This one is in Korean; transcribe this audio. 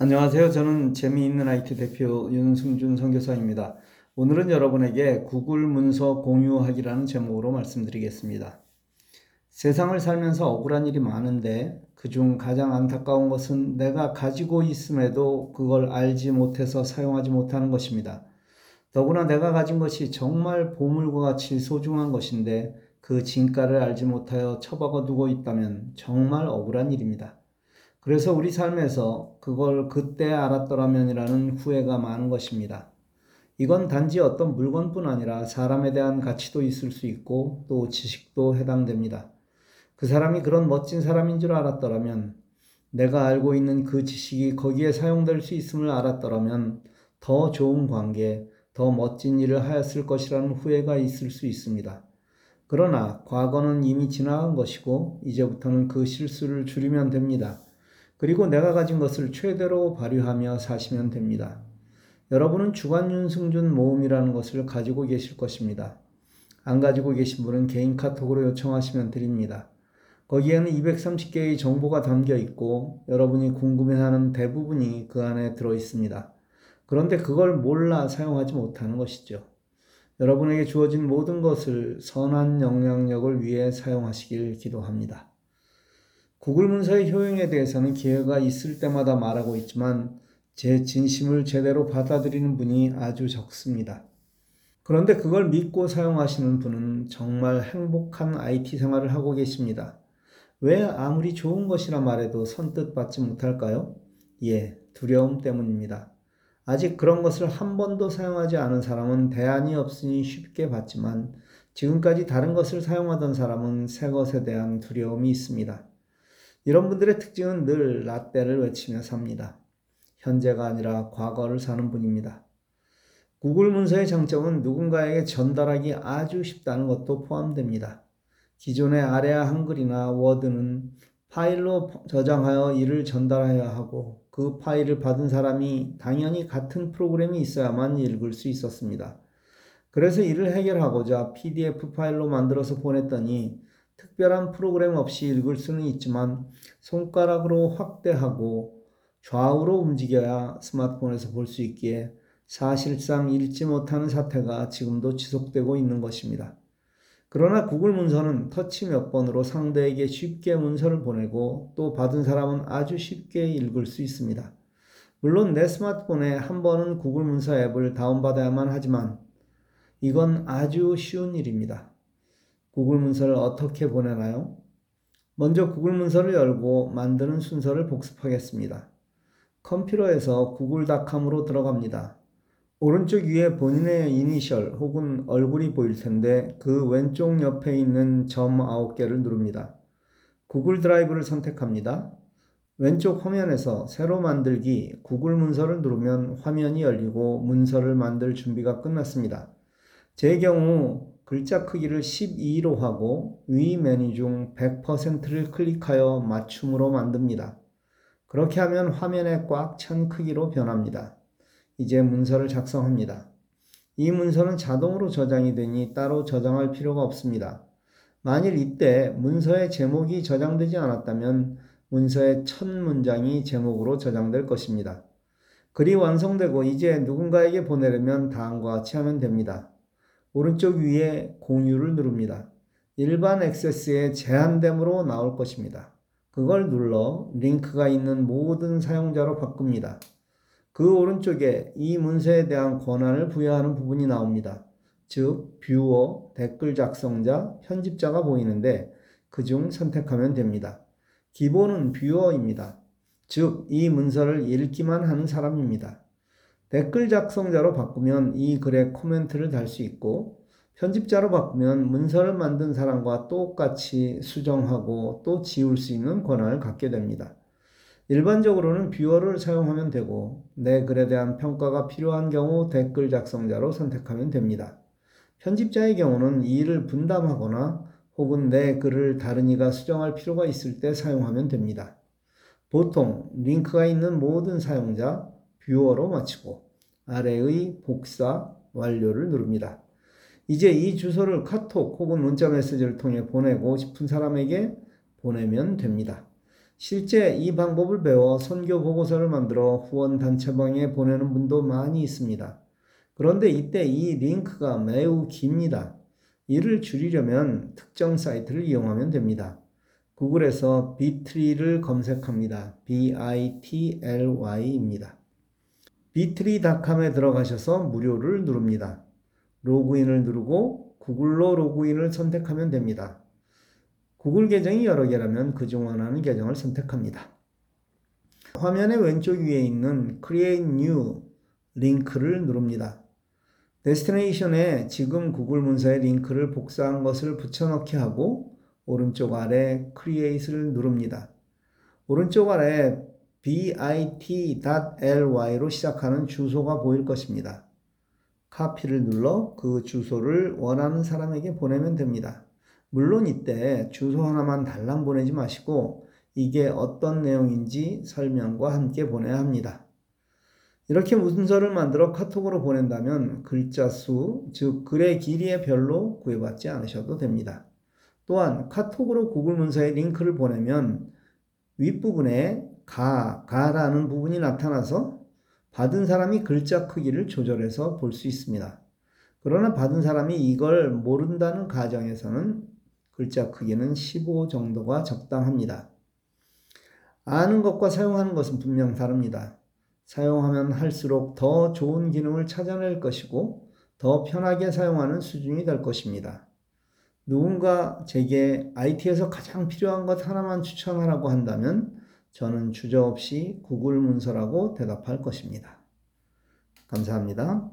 안녕하세요. 저는 재미있는 IT 대표 윤승준 선교사입니다. 오늘은 여러분에게 구글 문서 공유하기라는 제목으로 말씀드리겠습니다. 세상을 살면서 억울한 일이 많은데 그중 가장 안타까운 것은 내가 가지고 있음에도 그걸 알지 못해서 사용하지 못하는 것입니다. 더구나 내가 가진 것이 정말 보물과 같이 소중한 것인데 그 진가를 알지 못하여 처박아 두고 있다면 정말 억울한 일입니다. 그래서 우리 삶에서 그걸 그때 알았더라면이라는 후회가 많은 것입니다. 이건 단지 어떤 물건뿐 아니라 사람에 대한 가치도 있을 수 있고 또 지식도 해당됩니다. 그 사람이 그런 멋진 사람인 줄 알았더라면 내가 알고 있는 그 지식이 거기에 사용될 수 있음을 알았더라면 더 좋은 관계, 더 멋진 일을 하였을 것이라는 후회가 있을 수 있습니다. 그러나 과거는 이미 지나간 것이고 이제부터는 그 실수를 줄이면 됩니다. 그리고 내가 가진 것을 최대로 발휘하며 사시면 됩니다. 여러분은 주간윤승준 모음이라는 것을 가지고 계실 것입니다. 안 가지고 계신 분은 개인 카톡으로 요청하시면 드립니다. 거기에는 230개의 정보가 담겨 있고 여러분이 궁금해하는 대부분이 그 안에 들어 있습니다. 그런데 그걸 몰라 사용하지 못하는 것이죠. 여러분에게 주어진 모든 것을 선한 영향력을 위해 사용하시길 기도합니다. 구글 문서의 효용에 대해서는 기회가 있을 때마다 말하고 있지만 제 진심을 제대로 받아들이는 분이 아주 적습니다. 그런데 그걸 믿고 사용하시는 분은 정말 행복한 IT 생활을 하고 계십니다. 왜 아무리 좋은 것이라 말해도 선뜻 받지 못할까요? 예, 두려움 때문입니다. 아직 그런 것을 한 번도 사용하지 않은 사람은 대안이 없으니 쉽게 받지만 지금까지 다른 것을 사용하던 사람은 새 것에 대한 두려움이 있습니다. 이런 분들의 특징은 늘 라떼를 외치며 삽니다. 현재가 아니라 과거를 사는 분입니다. 구글 문서의 장점은 누군가에게 전달하기 아주 쉽다는 것도 포함됩니다. 기존의 아래아 한글이나 워드는 파일로 저장하여 이를 전달해야 하고 그 파일을 받은 사람이 당연히 같은 프로그램이 있어야만 읽을 수 있었습니다. 그래서 이를 해결하고자 PDF 파일로 만들어서 보냈더니 특별한 프로그램 없이 읽을 수는 있지만 손가락으로 확대하고 좌우로 움직여야 스마트폰에서 볼 수 있기에 사실상 읽지 못하는 사태가 지금도 지속되고 있는 것입니다. 그러나 구글 문서는 터치 몇 번으로 상대에게 쉽게 문서를 보내고 또 받은 사람은 아주 쉽게 읽을 수 있습니다. 물론 내 스마트폰에 한 번은 구글 문서 앱을 다운받아야만 하지만 이건 아주 쉬운 일입니다. 구글 문서를 어떻게 보내나요? 먼저 구글 문서를 열고 만드는 순서를 복습하겠습니다. 컴퓨터에서 구글닷컴으로 들어갑니다. 오른쪽 위에 본인의 이니셜 혹은 얼굴이 보일 텐데 그 왼쪽 옆에 있는 점 9개를 누릅니다. 구글 드라이브를 선택합니다. 왼쪽 화면에서 새로 만들기 구글 문서를 누르면 화면이 열리고 문서를 만들 준비가 끝났습니다. 제 경우 글자 크기를 12로 하고 위 메뉴 중 100%를 클릭하여 맞춤으로 만듭니다. 그렇게 하면 화면에 꽉 찬 크기로 변합니다. 이제 문서를 작성합니다. 이 문서는 자동으로 저장이 되니 따로 저장할 필요가 없습니다. 만일 이때 문서의 제목이 저장되지 않았다면 문서의 첫 문장이 제목으로 저장될 것입니다. 글이 완성되고 이제 누군가에게 보내려면 다음과 같이 하면 됩니다. 오른쪽 위에 공유를 누릅니다. 일반 액세스에 제한됨으로 나올 것입니다. 그걸 눌러 링크가 있는 모든 사용자로 바꿉니다. 그 오른쪽에 이 문서에 대한 권한을 부여하는 부분이 나옵니다. 즉, viewer, 댓글 작성자, 편집자가 보이는데 그 중 선택하면 됩니다. 기본은 viewer입니다. 즉, 이 문서를 읽기만 하는 사람입니다. 댓글 작성자로 바꾸면 이 글에 코멘트를 달 수 있고 편집자로 바꾸면 문서를 만든 사람과 똑같이 수정하고 또 지울 수 있는 권한을 갖게 됩니다. 일반적으로는 viewer를 사용하면 되고 내 글에 대한 평가가 필요한 경우 댓글 작성자로 선택하면 됩니다. 편집자의 경우는 이 일을 분담하거나 혹은 내 글을 다른 이가 수정할 필요가 있을 때 사용하면 됩니다. 보통 링크가 있는 모든 사용자, 뷰어로 마치고 아래의 복사 완료를 누릅니다. 이제 이 주소를 카톡 혹은 문자 메시지를 통해 보내고 싶은 사람에게 보내면 됩니다. 실제 이 방법을 배워 선교 보고서를 만들어 후원 단체방에 보내는 분도 많이 있습니다. 그런데 이때 이 링크가 매우 깁니다. 이를 줄이려면 특정 사이트를 이용하면 됩니다. 구글에서 bitly를 검색합니다. bitly입니다. bitly.com에 들어가셔서 무료를 누릅니다. 로그인을 누르고 구글로 로그인을 선택하면 됩니다. 구글 계정이 여러 개라면 그중 원하는 계정을 선택합니다. 화면의 왼쪽 위에 있는 Create New 링크를 누릅니다. 데스티네이션에 지금 구글 문서의 링크를 복사한 것을 붙여넣기 하고 오른쪽 아래 Create를 누릅니다. 오른쪽 아래 bit.ly로 시작하는 주소가 보일 것입니다. 카피를 눌러 그 주소를 원하는 사람에게 보내면 됩니다. 물론 이때 주소 하나만 달랑 보내지 마시고 이게 어떤 내용인지 설명과 함께 보내야 합니다. 이렇게 문서를 만들어 카톡으로 보낸다면 글자 수, 즉 글의 길이에 별로 구애받지 않으셔도 됩니다. 또한 카톡으로 구글 문서에 링크를 보내면 윗부분에 가, 가라는 부분이 나타나서 받은 사람이 글자 크기를 조절해서 볼 수 있습니다. 그러나 받은 사람이 이걸 모른다는 가정에서는 글자 크기는 15 정도가 적당합니다. 아는 것과 사용하는 것은 분명 다릅니다. 사용하면 할수록 더 좋은 기능을 찾아낼 것이고 더 편하게 사용하는 수준이 될 것입니다. 누군가 제게 IT에서 가장 필요한 것 하나만 추천하라고 한다면 저는 주저없이 구글 문서라고 대답할 것입니다. 감사합니다.